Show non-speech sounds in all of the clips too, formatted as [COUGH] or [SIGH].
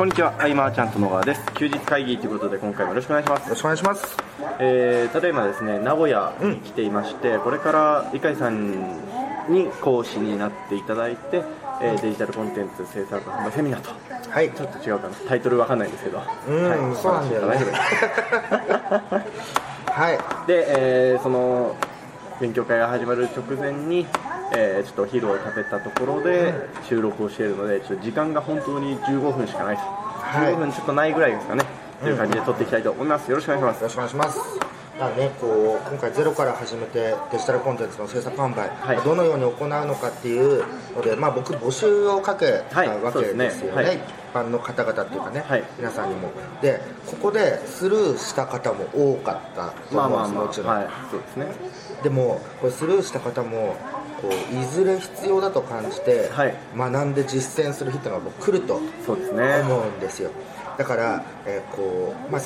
こんにちは、アイマーちゃんと野川です。休日会議ということで、今回もよろしくお願いします。よろしくお願いします。えー、ただいまですね、名古屋に来ていまして、これから理解さんに講師になっていただいて、えーデジタルコンテンツ制作販売セミナーと、はい。ちょっと違うかな、タイトルわかんないんですけど、うん、はい。そうなんだよね。お話しいただいて [LAUGHS] はい。で、えーその勉強会が始まる直前に、えーちょっとお昼を食べたところで収録をしているので、ちょっと時間が本当に15分しかないと、い。15分ちょっとないぐらいですかね、という感じで撮っていきたいと思います。よろしくお願いします。よ。ろしくお願いします。だからね、こう今回ゼロから始めてデジタルコンテンツの制作販売、はい。どのように行うのかっていうので、まあ、僕募集をかけたはい。わけですよね,、はい。一般の方々っていうかね、はい。皆さんにも。でここでスルーした方も多かったとまあ思うんまあまあ、ですもちろん、はい、そうですね。でもこれスルーした方もこういずれ必要だと感じて、はい。学んで実践する日っていうのが僕来るとそうですね。思うんですよ。だから、えーこうまあ、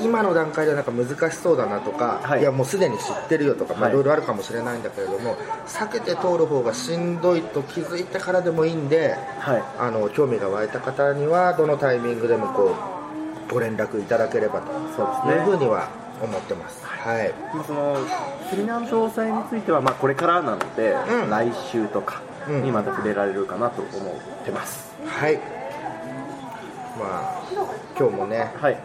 今の段階ではなんか難しそうだなとか、はい。い、やもうすでに知ってるよとか、まあ、はい。いろいろあるかもしれないんだけれども避けて通る方がしんどいと気づいてからでもいいんではい。あの興味が湧いた方にはどのタイミングでもこうご連絡いただければとそうですね。いうふうには思ってます。はい。まあそのセミナーの詳細については、まあ、これからなので、うん。来週とかうん。にまた触れられるかなと思ってます。はい。まあ今日もねはい。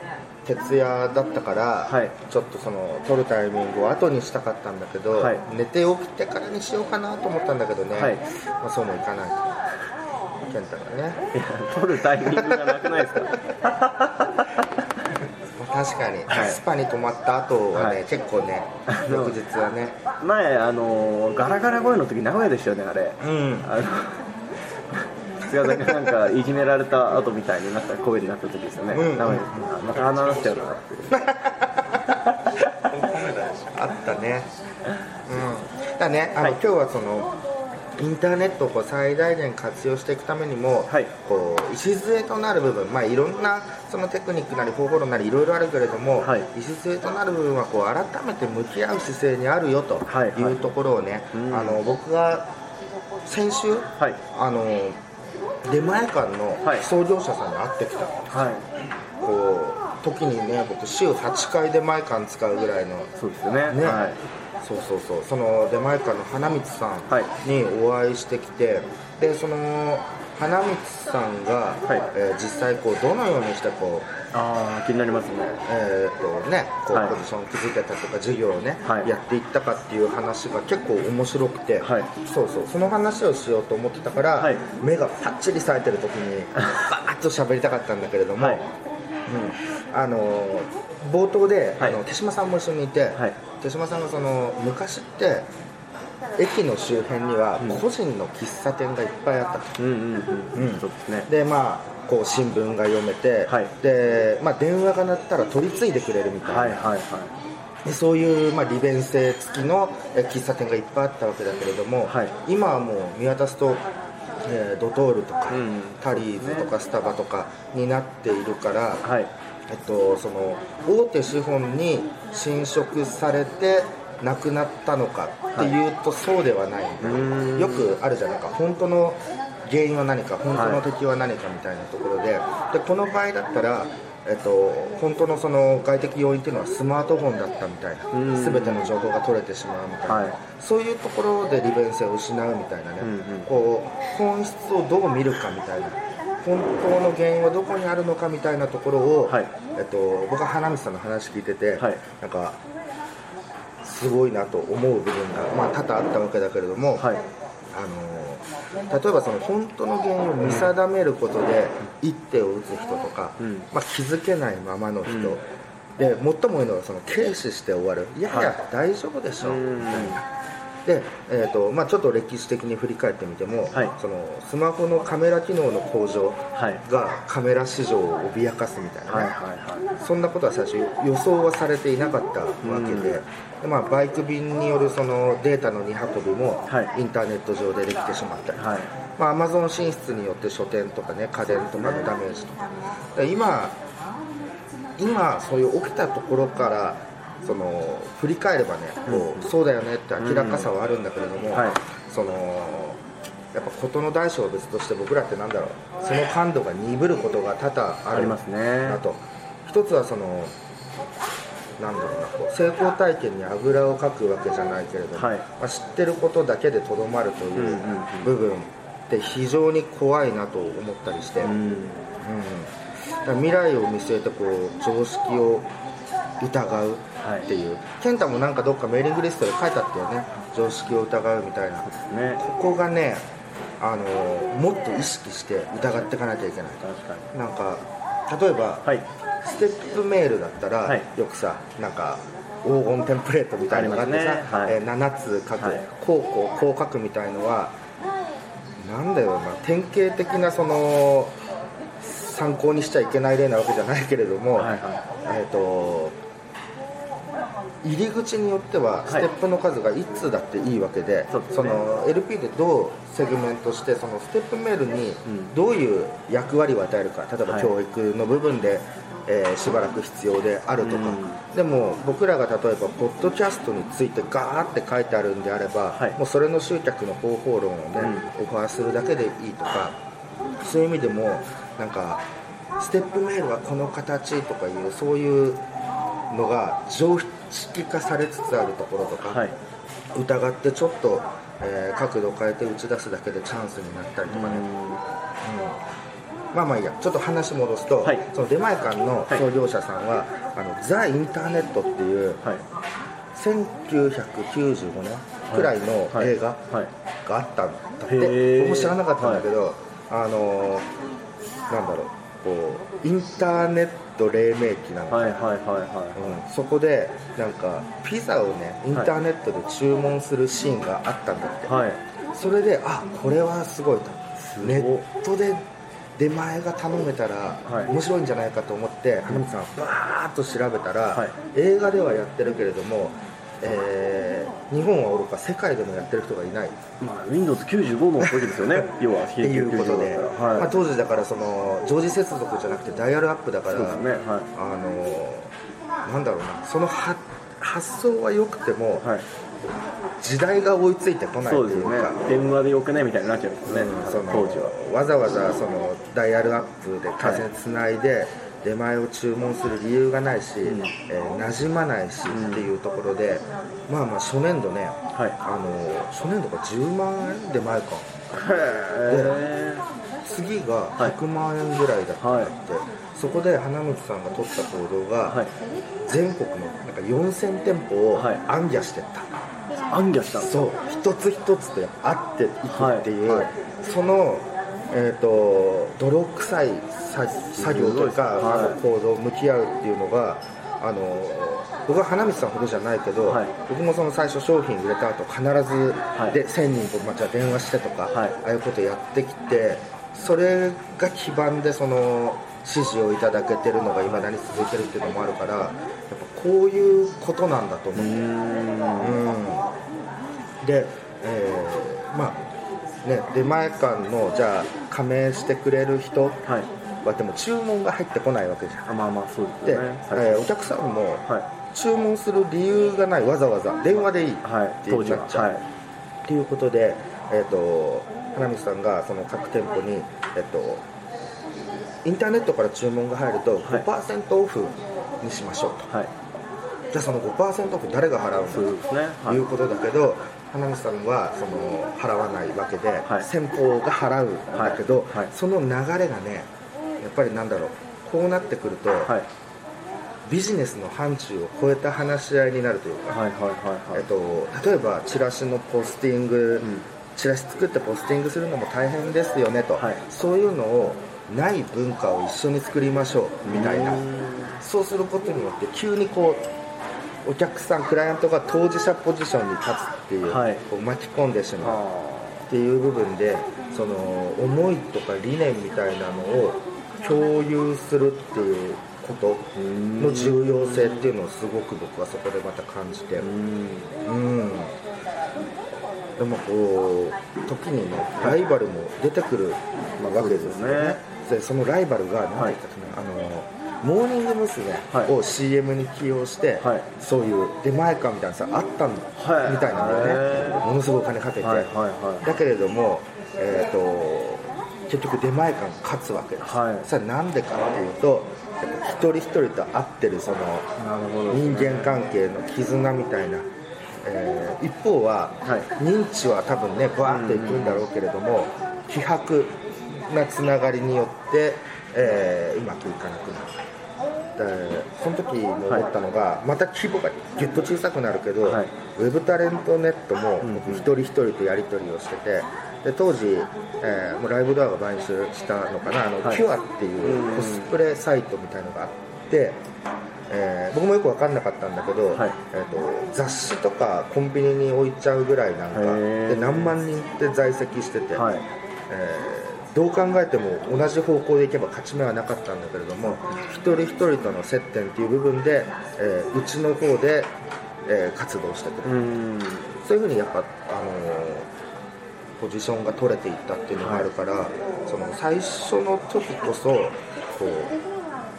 徹夜だったから、はい。ちょっとその撮るタイミングを後にしたかったんだけど、はい。寝て起きてからにしようかなと思ったんだけどね、はい。まあ、そうもいかないと。健太がね、撮るタイミングがなくないですか？かに、はい。スパに泊まった後はね、はい。結構ねの翌日はね。前、あのガラガラ声の時名古屋でしたよね、あれ。うん。あの [LAUGHS] 菅田がなんかいじめられた後みたいになった声になった時ですよね。うん。名古屋ですまたあの話しちゃうな。[LAUGHS] って。あったね。うん。だねあの、はい。今日はそのインターネットをこう最大限活用していくためにも、はいこう礎となる部分、まあ、いろんなそのテクニックなり方法論なりいろいろあるけれども、はい礎となる部分はこう改めて向き合う姿勢にあるよとはいはいいうところをね、うんあの僕が先週はい。あの出前館のはい創業者さんに会ってきた、はい。こう時にね僕週8回出前館使うぐらいのそうですよね。ねはい。そうそうそう。その出前館の花光さはい。んにお会いしてきて、でその花光さんが、はい。えー実際こうどのようにしてこうああ、気になりますね。えーとね、こうはい。ポジションを築いてたとか事業をね、はい。やっていったかっていう話が結構面白くて、はい。そうそう。その話をしようと思ってたから、はい。目がパッチリ冴えてる時に [LAUGHS] バーッと喋りたかったんだけれども、はい。うん、あのー冒頭で、はい。あの手島さんも一緒にいて、はい。手島さんがその昔って駅の周辺にはうん。個人の喫茶店がいっぱいあったと。ですね。でまあこう新聞が読めて、はい。でまあ、電話が鳴ったら取り継いでくれるみたいな、はいはいはい。でそういう、まあ、利便性付きのえ喫茶店がいっぱいあったわけだけれども、はい。今はもう見渡すと、えードトールとか、うん。タリーズとかスタバとかになっているから、はい。えっと、その大手資本に侵食されてなくなったのかっていうとそうではないんだ、よくあるじゃないか。本当の原因は何か本当の敵は何かみたいなところで,、でこの場合だったら、えっと、本当のその外的要因っていうのはスマートフォンだったみたいな。うん。全ての情報が取れてしまうみたいな、はい。そういうところで利便性を失うみたいなね、うんうん。こう本質をどう見るかみたいな本当の原因はどこにあるのかみたいなところを、はい。えっと、僕は花道さんの話聞いてて、はい。なんかすごいなと思う部分が、まあ、多々あったわけだけれども、はい。あの例えばその本当の原因を見定めることで一手を打つ人とか、うん。まあ、気づけないままの人、うん。で最もいいのはその軽視して終わる。いやいや、はい。大丈夫でしょ、うん。みたいなで、えーとまあ、ちょっと歴史的に振り返ってみても、はいそのスマホのカメラ機能の向上はい。がカメラ市場を脅かすみたいなね、はいはいはそんなことは最初予想はされていなかったわけで,、うんでまあ、バイク便によるそのデータの荷運びもはいインターネット上でできてしまったり、い。はい。まあ、アマゾン進出によって書店とかね家電とかのダメージとかで今今そういう起きたところからその振り返ればねこう、そうだよねって明らかさはあるんだけれども、はい。そのやっぱ事の大小は別として僕らってなんだろう。その感度が鈍ることが多々あるありますね。なと一つはそのなんだろうなこう成功体験にあぐらをかくわけじゃないけれども、はい。まあ、知ってることだけでとどまるという部分って非常に怖いなと思ったりして、うん。うん。だから未来を見据えてこう常識を疑うっていう、健太もなんかどっかメーリングリストで書いてあったよね。常識を疑うみたいな。ね。ここがねあのもっと意識して疑っていかなきゃいけない。なんか例えば、はい。ステップメールだったら、はい。よくさなんか黄金テンプレートみたいなのがあってさ、ね。はい。えー7つ書く、はい。こうこうこう書くみたいのはなんだよな典型的なその参考にしちゃいけない例なわけじゃないけれども、はいはえっ、と入り口によってはステップの数が1通だっていいわけで、そうですね。の LP でどうセグメントしてそのステップメールにん。どういう役割を与えるか例えばはい。教育の部分で、えーしばらく必要であるとか、うん。でも僕らが例えばポッドキャストについてガーって書いてあるんであれば、はい。もうそれの集客の方法論をね、オファーするだけでいいとか。そういう意味でもなんかステップメールはこの形とかいうそういうのが常識化されつつあるところとか、はい。疑ってちょっと、えー角度を変えて打ち出すだけでチャンスになったりとかね、まあまあいいや。ちょっく話戻すと、はい。その出前館の創業者さんは、あのザ・インターネットっていうはい。1995年くらいのはい。映画はい。があったんだって、僕も知らなかったんだけど、あのーなんだろうこうインターネット黎明期なのかなはいはいはいはうん、そこでなんかピザをねインターネットで注文するシーンがあったんだって、いはい。それであこれはすごいと。ごいネットで出前が頼めたらはい。面白いんじゃないかと思って花道さんバーッと調べたら、はい。映画ではやってるけれども、えー日本はおろか世界でもやってる人がいない。まあ Windows95 の時ですよね。[LAUGHS] 要はっていうことで、はい。まあ、当時だからその常時接続じゃなくてダイヤルアップだからね。はい。あのなんだろうな。そのは発想は良くても、はい。時代が追いついてこないというか。電話でよくねみたいになっちゃうんですよね。うん。その当時は。わざわざそのダイヤルアップで回線つないで出前を注文する理由がないし、ん。えー馴染まないしっていうところで、まあまあ初年度ね、はい。あの初年度が10万円出前かへ次が100万円ぐらいだったんだって、そこで花道さんが取った行動が、はい。全国のなんか4000店舗をはい。暗記してった、暗記したそう。一つ一つと合っていくっていう、はい。はい。その、えー、と泥臭いさ作業とか、はいあの行動向き合うっていうのがあの僕は花道さんほどじゃないけど、はい。僕もその最初商品売れた後必ずはい。で、1000人とまあじゃあ電話してとか、はい。ああいうことやってきてそれが基盤でその支持をいただけてるのがいまだに続いてるっていうのもあるからやっぱこういうことなんだと思う。うーん。うん。で、えーまあね出前館のじゃあ加盟してくれる人はい。はでも注文が入ってこないわけじゃん。あまあまあそうで、ですよね。えーお客さんもは注文する理由がないわざわざ電話でいいっいはいてなっちゃう。はい。ていうことで、えー、と花見さんがその各店舗に、えっとインターネットから注文が入るとはい。5%オフにしましょうと、はい。じゃあその5%オフ誰が払うの？そうですね。はい。いうことだけど、花見さんはその払わないわけで、はい。先方が払うんだけど、はい。はい。その流れがねやっぱりなんだろうこうなってくると、はい。ビジネスの範疇を超えた話し合いになるというか、えっと、例えばチラシのポスティング、うん。チラシ作ってポスティングするのも大変ですよねと、はい。そういうのをない文化を一緒に作りましょうみたいな。そうすることによって急にこうお客さんクライアントが当事者ポジションに立つっていう,、はい。こう巻き込んでしまうあっていう部分でその思いとか理念みたいなのを共有するっていうことの重要性っていうのをすごく僕はそこでまた感じて。うーん。うん。でもこう時にねライバルも出てくるわけですよね。でそのライバルが何て言ったっけな、あのモーニング娘。はい。を CM に起用して、はい。そういう出前館みたいなさあったんだ、はい。みたいなんだよねものすごいお金かけて、はいはいはい。だけれどもえー、と結局出前館が勝つわけです、はい。それはなんでかっていうと一人一人と会ってるその人間関係の絆みたいな、えー一方は、はい。認知は多分ねバーッといくんだろうけれども、希薄なつながりによって、えーうまくいかなくなるでその時に思ったのが、また規模がぎゅっと小さくなるけど、はい。ウェブタレントネットもうん僕一人一人とやり取りをしててで当時、えーもうライブドアが買収したのかなあの、はい。キュアっていうコスプレサイトみたいのがあって、えー僕もよく分かんなかったんだけど、はい。えー、と雑誌とかコンビニに置いちゃうぐらいなんかで何万人って在籍してて、はい。えーどう考えても同じ方向でいけば勝ち目はなかったんだけれども一人一人との接点っていう部分で、えーうちの方で、えー活動してくれる、うん。そういうふうにやっぱ、あのーポジションが取れていったっていうのがあるから、その最初の時こそこう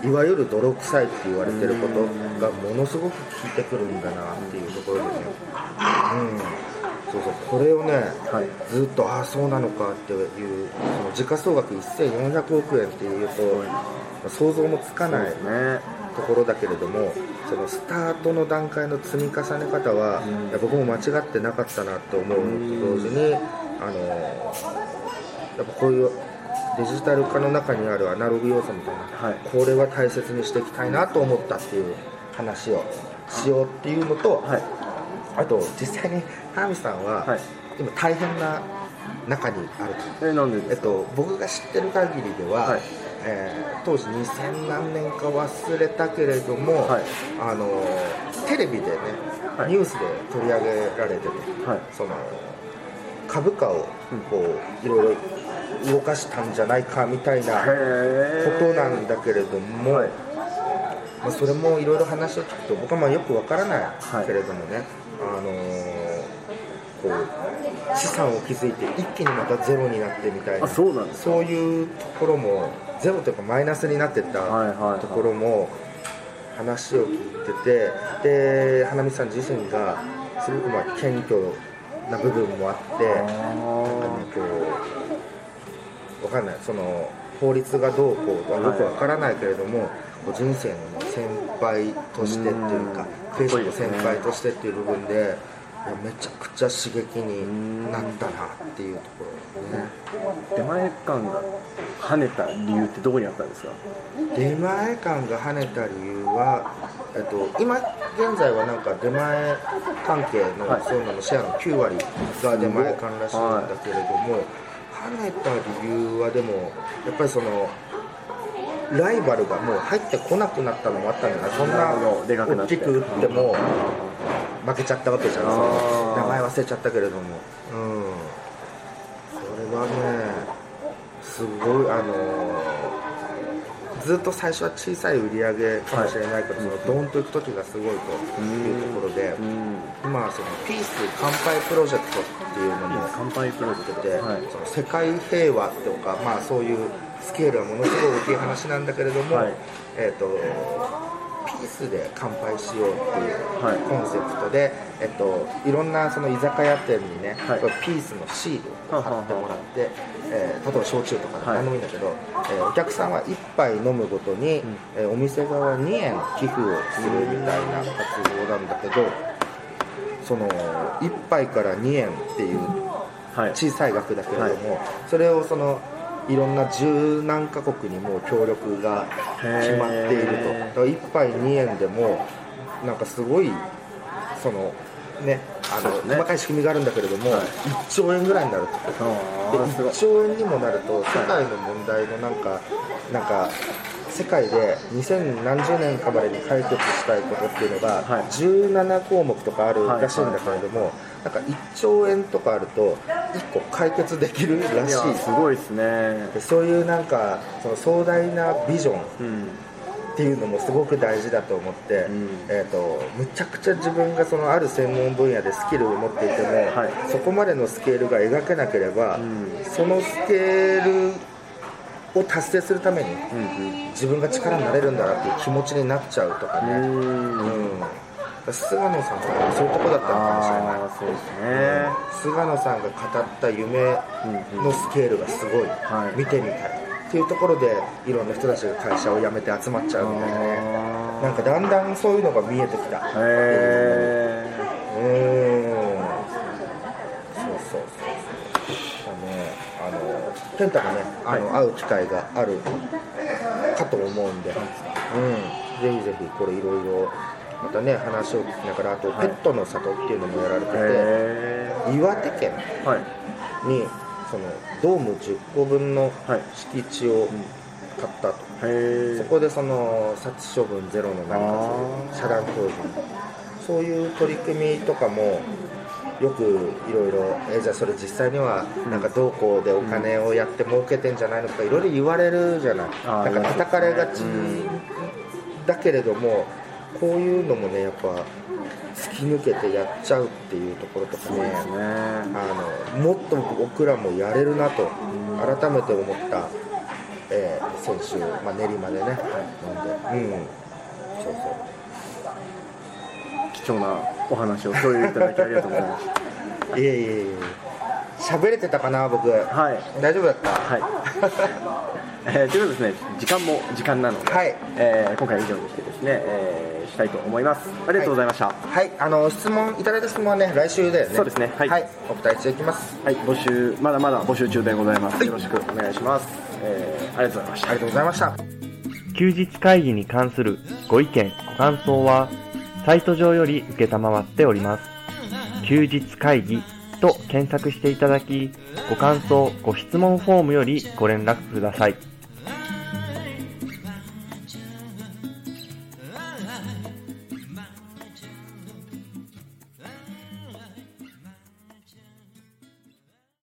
いわゆる泥臭いって言われてることがものすごく効いてくるんだなっていうところでね、うん、そうそう。これをね、はい。ずっとああそうなのかっていうその時価総額1400億円っていうと想像もつかないね。ところだけれどもそのスタートの段階の積み重ね方は、うん。いや僕も間違ってなかったなと思うと同時に、あのやっぱこういうデジタル化の中にあるアナログ要素みたいな、はい。これは大切にしていきたいなと思ったっていう話をしようっていうのと、はい。あと実際にハミさんは、はい。今大変な中にあると。えなんでえっと、僕が知ってる限りでは、はい。えー当時2000何年か忘れたけれども、はい。あのテレビでね、はい。ニュースで取り上げられてて、はい。その株価をこういろいろ動かしたんじゃないかみたいなへことなんだけれども、はい。まあ、それもいろいろ話を聞くと僕はまあよくわからないはい。けれどもね、あのーこう資産を築いて一気にまたゼロになってみたいなあそうなんそういうところもゼロというかマイナスになってったはいはいはい。ところも話を聞いててで花見さん自身がすごくまあ謙虚な部分もあってなんかねこうわかんない。その法律がどうこうとはよくわからないけれども、こう人生のね先輩としてっていうかうん。クエスト先輩としてっていう部分でいやめちゃくちゃ刺激になったなっていうところね。出前館が跳ねた理由ってどこにあったんですか？出前館が跳ねた理由は、えっと、今現在はなんか出前関係のはい。そういうののシェアの9割が出前館らしいんだけれども、跳ねた理由はでもやっぱりそのライバルがもう入ってこなくなったのもあったんじゃな。いそんな大きく打っても負けちゃったわけじゃん。そのあー。名前忘れちゃったけれども。うん。それはねすごいあのずっと最初は小さい売り上げかもしれないけど、そのドーンといく時がすごいというところで、うん。今はそのピース乾杯プロジェクトっていうのも乾杯プロジェクト。で、はい。その世界平和とか、まあ、そういうスケールはものすごい大きい話なんだけれども、はい。えー、とピースで乾杯しようっていうはい。コンセプトで、えっといろんなその居酒屋店にね、はい。ピースのシールを貼ってもらって、えー例えば焼酎とか何でもい。いんだけど、えーお客さんは1杯飲むごとに、ん。えーお店側2円寄付をするみたいな活動なんだけどその1杯から2円っていうはい。小さい額だけれども、それをそのいろんな十何カ国にもう協力が決まっていると。へーだから1杯2円でもなんかすごいそのねあの細かい仕組みがあるんだけれども、はい1兆円ぐらいになるとであーすごい1兆円にもなると世界の問題のなんかなんか世界で2000何十年かまでに解決したいことっていうのがはい。17項目とかあるらしいんだけれどもなんか1兆円とかあると1個解決できるらいしい。やすごいですね。でそういうなんかその壮大なビジョンうんっていうのもすごく大事だと思って、うん。えー、とむちゃくちゃ自分がそのある専門分野でスキルを持っていても、はい。そこまでのスケールが描けなければ、うん。そのスケールを達成するためにうん。自分が力になれるんだなっていう気持ちになっちゃうとかね、うん。うん菅野さんとかもそういうとこだったのかもしれない。そうですね。菅野さんが語った夢のスケールがすごい、はい。見てみたい。っていうところでいろんな人たちが会社を辞めて集まっちゃうみたいなねあなんかだんだんそういうのが見えてきた。ー。へえうー。んそうそうそうそう。だねあの健太がねあの、会う機会があるかと思うんで、うん、ぜひぜひこれいろいろまたね話を聞きながらあと、ペットの里っていうのもやられてて、へ岩手県にそのドーム10個分のはい。敷地を買ったと、へえそこでその殺処分ゼロのなんか遮断工事。そういう取り組みとかもよくいろいろえじゃあそれ実際にはなんかどうこうでお金をやって儲けてんじゃないのとかいろいろ言われるじゃない。なんか叩かれがちうんだけれどもこういうのもねやっぱ突き抜けてやっちゃうっていうところとかねね。あのもっと僕らもやれるなと改めて思った、えー先週、まあ、練馬でね、なんで、うん、そう貴重なお話を共有いただきありがとうございますそう、[LAUGHS] いえいえいえ、喋れてたかな、僕、はい。大丈夫だった、はい、[LAUGHS] えーということでですね時間も時間なので、はい。えー今回は以上にしてですね、えーしたいと思います。ありがとうございました、はい。はい、あの質問いただいた質問はね、来週でね、そうですね。はい。お答えしていきます。募集まだまだ募集中でございます、よろしくお願いします、えーありがとうございました。ありがとうございました。休日会議に関するご意見、ご感想は、サイト上より受けたまわっております。休日会議と検索していただき、ご感想、ご質問フォームよりご連絡ください。